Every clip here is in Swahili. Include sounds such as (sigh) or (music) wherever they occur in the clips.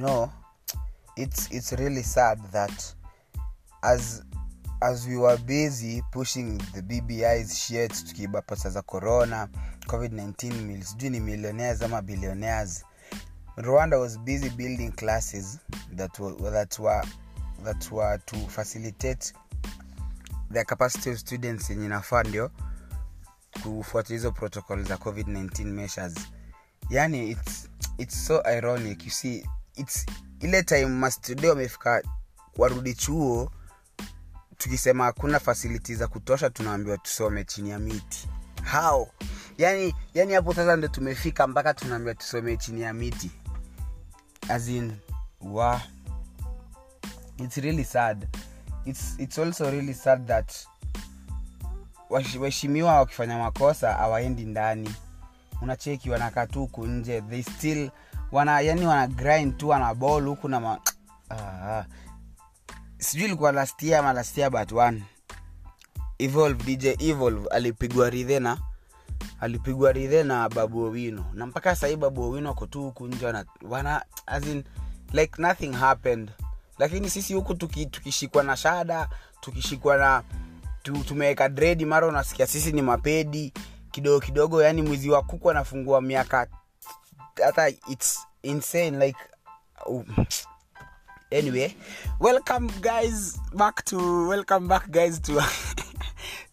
you know it's it's really sad that as as we were busy pushing the bbis shit tukiiba pesa za corona covid-19 mil sijui ni millionaires ama billionaires. Rwanda was busy building classes that were, that were, that were to facilitate the capacity of students yenye nafaa ndio kufuata hizo protocol za covid-19 measures. Yani it's, it's so ironic you see it's ile time mastudio wamefika warudi chuo tukisema hakuna fasiliti za kutosha tunaambiwa tusome chini ya miti. Hao yani yani hapo sasa ndo tumefika mpaka tunaambiwa tusome chini ya miti. As in wa. It's really sad. It's, it's also really sad that waheshimiwa wakifanya makosa awaendi ndani. Unacheki wanakaa tu huku nje they still wana yani wana grind tu wana ball huku na ma, ah, sijui ilikuwa last year ama last year but one. Evolve dj evolve alipigwa ridhe na alipigwa ridhe na babu owino. Na mpaka sahii babu owino ako tu huku nje wana, wana as in, like nothing happened. Lakini sisi huku tuki, tukishikwa na shada tukishikwa na tu, tumeweka dredi mara unasikia sisi ni mapedi kidogo kidogo yani mwizi wa kuku anafungua miaka hata its insane like oh. anyway welcome guys back to welcome back guys to (laughs)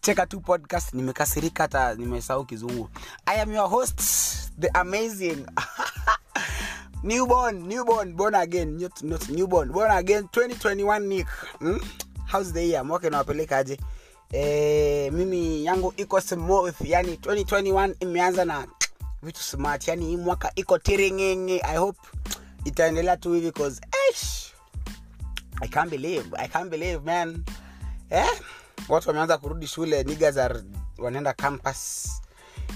cheka tu podcast. Nimekasirika hata nimesahau kizungu. I am your host the amazing (laughs) newborn newborn born again. Not, not newborn born again 2021 nick. Hmm? how's the year? Mwaka inawapelekaje eh, mimi yangu iko smooth yani 2021 imeanza na vitu smart yani hii mwaka iko tiringenge i hope itaendelea tu hivi cause eish, i can't believe i can't believe man. Eh? watu wameanza kurudi shule niga are wanaenda campus.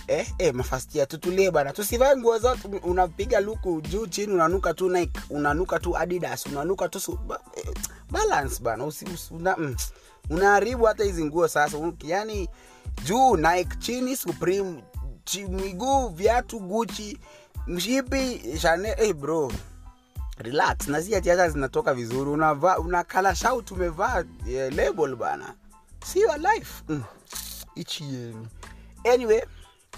Eh, eh, mafastia tutulie bana. Tusivae nguo zote unapiga luku juu chini unanuka tu Nike, unanuka tu adidas unanuka tu su, ba, eh, balance bana. Usi, usi, una, mm, unaharibu hata hizi nguo sasa. Yani juu Nike chini supreme miguu viatu guchi mshipi shane hey bro. Relax. Na si zinatoka vizuri. Unavaa unakala shout umevaa yeah, label bana. See your life. Mm. ichi anyway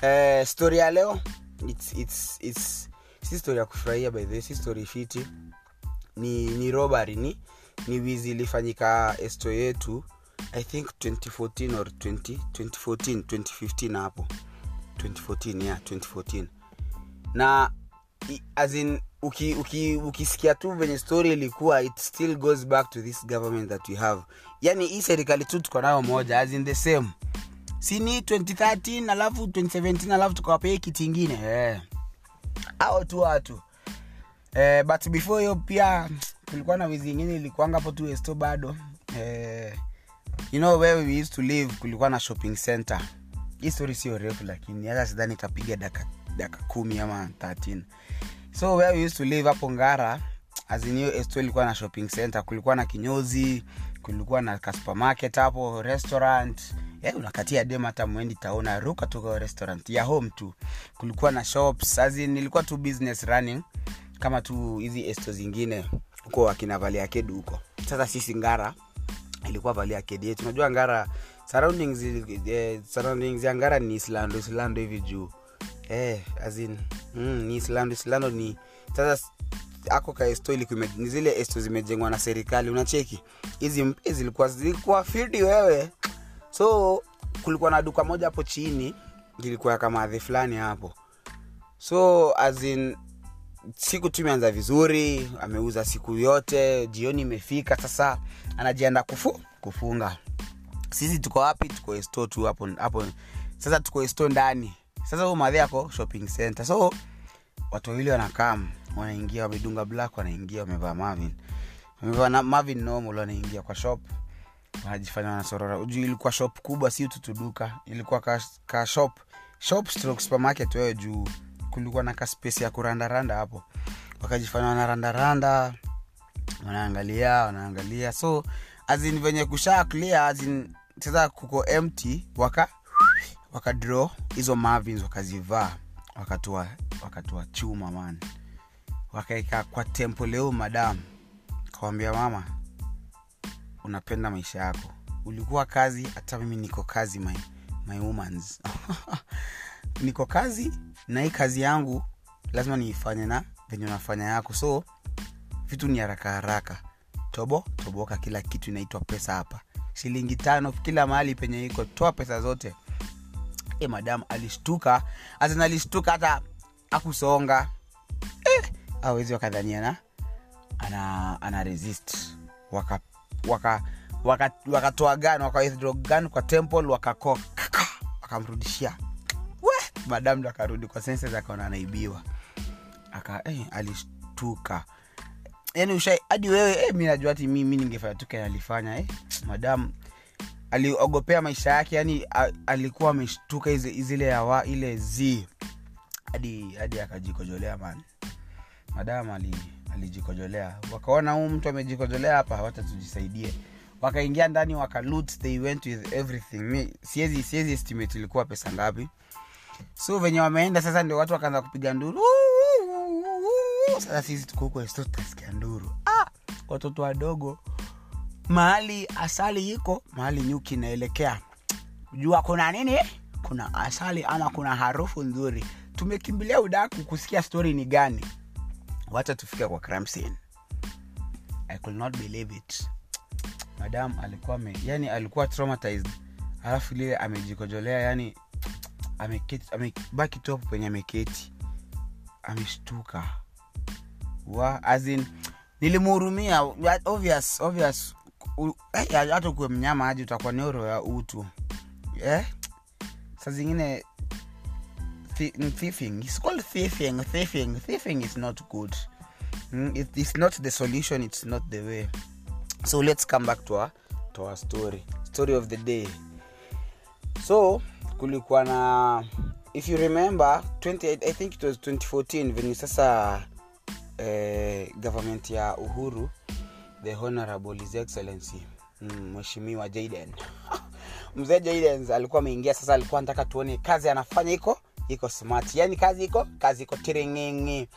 uh, story ya leo. It's, it's, it's, si story ya kufurahia by the si story fiti. Ni ni robbery. Ni ni wizi ilifanyika esto yetu i think 2014 or 20, 2014 2015 hapo 2014 yeah 2014 na as in uki, uki, ukisikia tu venye story ilikuwa it still goes back to this government that we have. Yani hii serikali tu tuko nayo moja as in the same. Sini 2013 alafu 2017 alafu tukawapea kiti ingine yeah. au tu watu. Eh, but before hiyo pia kulikuwa na wizi ingine ilikuanga hapo tu bado. Eh, you know where we used to live kulikuwa na shopping center hii story sio refu lakini hata sidhani ikapiga daka, kumi ama 13 so where we used to live hapo ngara azinio esto ilikuwa na shopping center kulikuwa na kinyozi kulikuwa na kasupermarket hapo restaurant. Yeah, unakatia dem hata mwendi taona ruka tuka restaurant ya home tu. Kulikuwa na shops azin ilikuwa tu business running kama tu hizi esto zingine huko akina valia kedu huko. Sasa sisi ngara ilikuwa valia kedi yetu. Unajua ngara surroundings, eh, surroundings ya ni islando islando hivi juu. Eh, as in, mm, ni islando islando ni sasa ako ka esto ilikuwa ni zile esto zimejengwa na serikali unacheki? Hizi zilikuwa zilikuwa fidi wewe. So kulikuwa na duka moja hapo chini ilikuwa kama adhi fulani hapo. So as in siku tu imeanza vizuri ameuza siku yote jioni imefika sasa anajienda kufu, kufunga sisi tuko wapi? Tuko store tu hapo hapo. Sasa tuko store ndani. Sasa huyo madhe ako shopping center. So watu wawili wanakam wanaingia wamedunga black wanaingia wamevaa mavin wamevaa na- mavin normal wanaingia kwa shop. Wanajifanya wanasorora. Juu ilikuwa shop kubwa si tutuduka ilikuwa ka, ka shop. Shop stroke supermarket wewe juu. Kulikuwa na ka space ya kurandaranda hapo. Wakajifanya wanarandaranda wanaangalia wanaangalia. So azin venye kushaa clear azin sasa kuko empty waka wakadraw hizo marvins wakazivaa wakatoa wakatoa chuma man. Wakaeka kwa tempo leo madam. Kawambia mama unapenda maisha yako. Ulikuwa kazi hata mimi niko kazi my, my womans. (laughs) Niko kazi na hii kazi yangu lazima niifanye na venye unafanya yako. So vitu ni haraka haraka. Tobo toboka kila kitu inaitwa pesa hapa shilingi tano kila mahali penye iko toa pesa zote. E madam alishtuka. Hata alishtuka hata akusonga eh, awezi wakadhania na ana, ana resist. Waka waka wakatoa waka, waka gan waka gan kwa temple wakakoa wakamrudishia. We madam akarudi kwa senses akaona anaibiwa. Aka eh, alishtuka yani ushai hadi wewe eh, mi najua ati mi, mi ningefanya tu kenye alifanya eh, madam aliogopea maisha yake yani a, alikuwa ameshtuka zile yawa ile z. Hadi hadi akajikojolea man. Madam ali, alijikojolea. Wakaona huu mtu amejikojolea hapa wacha tujisaidie wakaingia ndani wakalut they went with everything. Mi siezi siezi estimate ilikuwa pesa ngapi. So venye wameenda sasa ndio watu wakaanza kupiga nduru sasa sisi tuko huko tutasikia nduru. Ah, watoto wadogo. Mahali asali iko mahali nyuki inaelekea. Jua kuna nini? Kuna asali ama kuna harufu nzuri. Tumekimbilia udaku kusikia stori ni gani. Wacha tufike kwa crime scene. I could not believe it. Madam alikuwa me, yani alikuwa traumatized. Alafu lile amejikojolea yani amebaki tu kwenye penye ameketi. Ameshtuka wa azin nilimhurumia obvious obvious hata kuwe mnyama aji utakuwa neuro ya utu. Yeah? sa zingine thieving is not good. Mm, it, not the solution it's not the way. So let's come back to our, of the day. So kulikuwa na if you remember 28 i think it was 2014 venye sasa eh, government ya uhuru the honorable his excellency mheshimiwa mm, jaden. (laughs) Mzee jaden alikuwa ameingia sasa alikuwa nataka tuone kazi anafanya iko iko smart. Yani kazi iko kazi iko tiringingi.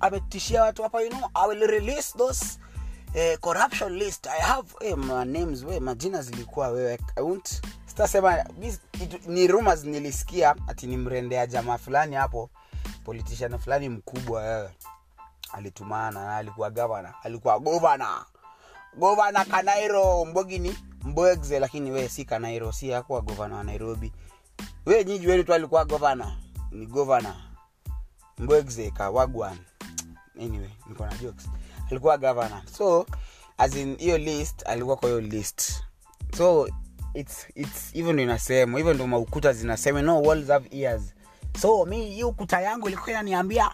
Ametishia watu hapa you know i will release those eh, corruption list. I have eh, my names we majina zilikuwa wewe account sitasema ni rumors nilisikia ati ni mrendea jamaa fulani hapo politician fulani mkubwa wewe alitumana na alikuwa gavana alikuwa govana govana kanairo mbogini mbwegze lakini we si kanairo si akuwa govana wa nairobi. We nyiji tu alikuwa govana ni govana mbwegze kawagwan anyway niko na jokes. Alikuwa governor. So as in hiyo list alikuwa kwa hiyo list. So it's it's hivyo inasema hivyo ndo maukuta zinasema no walls have ears. So mi hii ukuta yangu ilikuwa inaniambia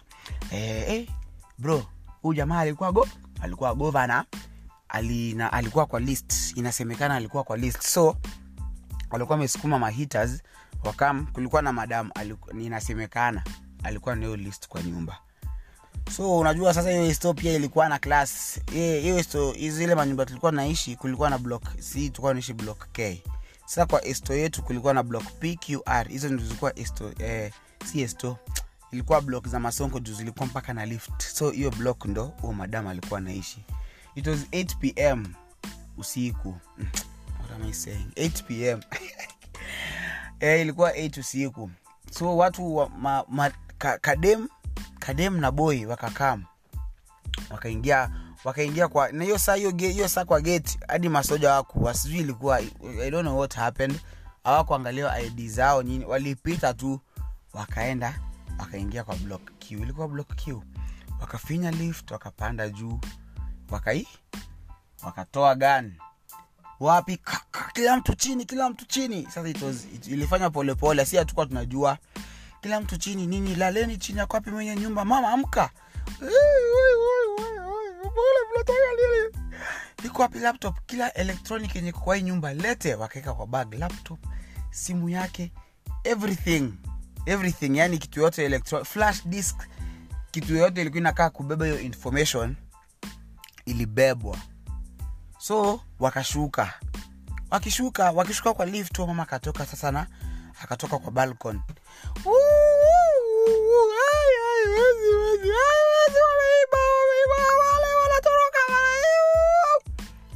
eh, eh, bro huyu jamaa alikuwa go alikuwa governor. Alina alikuwa kwa list. Inasemekana alikuwa kwa list. So walikuwa amesukuma mahitters wakam kulikuwa na madam inasemekana alikuwa na hiyo list kwa nyumba. So unajua sasa hiyo sto pia ilikuwa na class. Hiyo sto zile manyumba tulikuwa naishi kulikuwa na block c tulikuwa naishi block k. Sasa kwa sto yetu kulikuwa na block pqr hizo ndo zilikuwa sto eh, si esto ilikuwa block za masongo juu zilikuwa mpaka na lift. So hiyo block ndo huo madam alikuwa naishi it was 8 pm usiku. What am I saying? 8 pm (laughs) eh, ilikuwa 8 usiku. So watu wa, ma, ma, ka, kadem kadem na boy wakakam. Wakaingia wakaingia kwa na hiyo saa hiyo saa kwa gate hadi masoja wakuwa sijui ilikuwa i don't know what happened. Hawakuangalia id zao nini. Walipita tu wakaenda wakaingia kwa block q ilikuwa block q wakafinya lift wakapanda juu. Wakai wakatoa gan wapi? Kaka, kila mtu chini kila mtu chini. Sasa it was, it, ilifanya polepole si hatukuwa tunajua. Kila mtu chini nini laleni chini akwapi mwenye nyumba. Mama amka. Iko wapi laptop. Kila electronic yenye kwa hii nyumba lete. Wakaweka kwa bag laptop simu yake everything everything yani kitu yote electro flash disk kitu yoyote ilikuwa inakaa kubeba hiyo information ilibebwa. So wakashuka. Wakishuka wakishuka kwa lift mama akatoka sasa na akatoka kwa balcon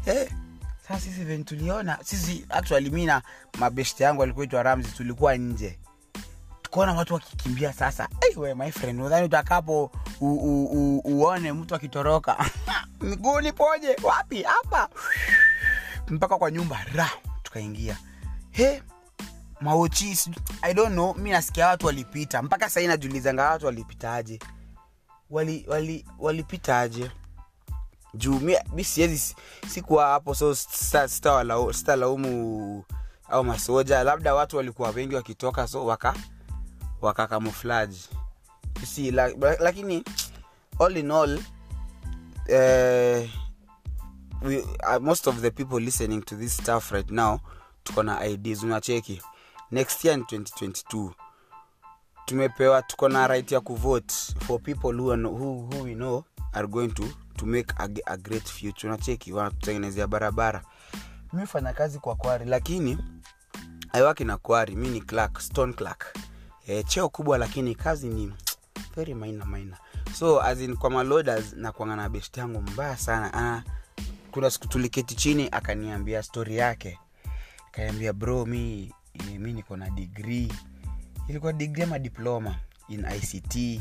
eh, sisi venye tuliona sisi actually mi na mabeshte yangu alikuwa itwa ramzi tulikuwa nje tukaona watu wakikimbia sasa. Hey, my friend udhani utakapo u, u, u, uone mtu akitoroka? (laughs) Mguu nipoje? Wapi? Hapa. Mpaka kwa nyumba. Ra tukaingia. He maochi i don't know mi nasikia watu walipita. Mpaka sahii najulizanga watu walipitaje. Wali wali walipitaje? Juu mi siwezi sikuwa hapo so sitalaumu au masoja. Labda watu walikuwa wengi wakitoka so waka waka camouflage You see, la, lakini all in all uh, we, uh, most of the people listening to this stuff right now tuko na ids unacheki. Next year ni 2022 tumepewa tuko na right ya kuvote for people who, are, who, who we know are going to, to make a, a great future. Unacheki wanatutengenezea barabara. Mi fanya kazi kwa kwari lakini aiwaki na kwari mi ni clark stone clark e, cheo kubwa lakini kazi ni very minor minor. So as in kwa maloaders na kuanga best yangu mbaya sana. Ana kuna siku tuliketi chini akaniambia story yake. Akaniambia bro mi mi niko na degree. Ilikuwa degree ama diploma in ict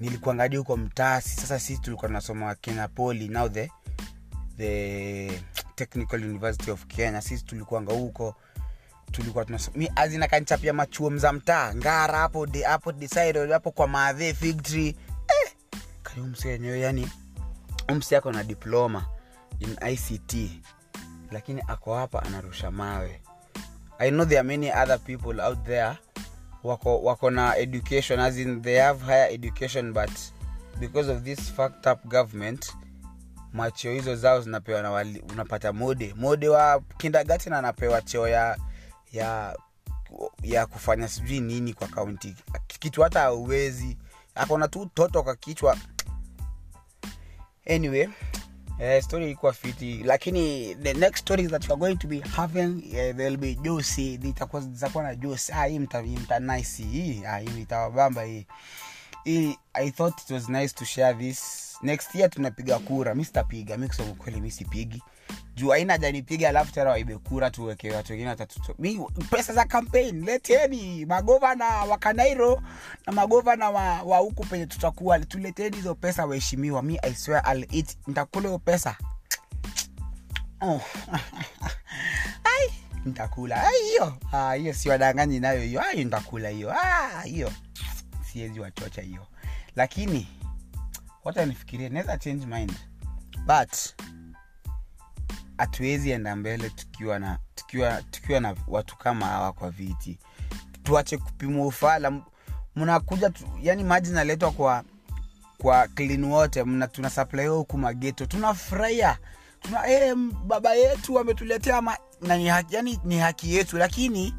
nilikuangadi huko mtasi sasa sisi tulikuwa tunasoma kenya poli now the the technical university of kenya. Sisi tulikuanga huko tulikuwa tunasoma mi azina kanchapia machuo mza mtaa ngara hapo de, hapo decide hapo kwa madhe fig eh, kayo umse yenyewe yani umse ako na diploma in ict lakini ako hapa anarusha mawe. I know there are many other people out there wako wako na education as in they have higher education but because of this fucked up government macheo hizo zao zinapewa na wali, unapata mode. Mode wa kindergarten anapewa cheo ya ya ya kufanya sijui nini kwa kaunti. Kitu hata auwezi akona tu toto kwa kichwa. Anyway uh, story ilikuwa fiti. Lakini the next stories that you are going to be having uh, they'll be juicy zitakuwa na juicy ah hii mta, hii mta hii. Ah hii itawabamba hii i thought it was nice to share this. Next year tunapiga kura. Mi sitapiga mi kusema ukweli mi sipigi. Juu aina haja alafu tena waibe kura tuweke watu wengine watatuto pesa za campaign leteni magovana wa kanairo na magovana wa, wa huku penye tutakuwa. Tuleteni hizo pesa waheshimiwa. Mi i swear I'll hiyo pesa. Oh. (laughs) ai nitakula. Hiyo. Ah, hiyo siwadanganyi nayo hiyo. Ai nitakula hiyo. Ah, hiyo siwezi wachocha hiyo. Lakini wacha naweza change mind. But hatuwezi enda mbele tukiwa na tukiwa tukiwa na watu kama hawa kwa viti. Tuache kupimwa ufala. Mnakuja yani maji naletwa kwa kwa clean wote tuna supply huku mageto tunafurahia. Tuna hey, baba yetu ametuletea ni yani ni haki yetu. Lakini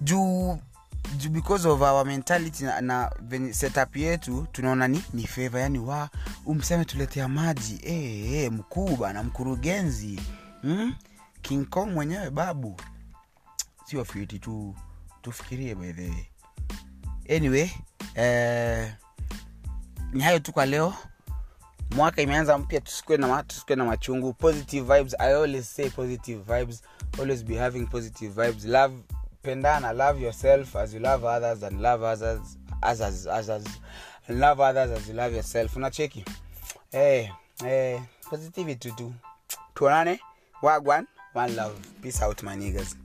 juu because of our mentality na, na setup yetu tunaona ni, ni favor yani wa umseme tuletea maji. Eh eh mkuu bana mkurugenzi. Hmm? king kong mwenyewe babu. Sio fiti tu tufikirie by anyway eh, ni hayo tu kwa leo. Mwaka imeanza mpya tusikue na, na machungu. Positive vibes i always say positive vibes. Always be having positive vibes. Love pendana love yourself as you love others and love others as, as, as, as, and love others as you love yourself. Unacheki? Eh, hey, hey, positivity tu tuonane? Wagwan? One love. Peace out my niggas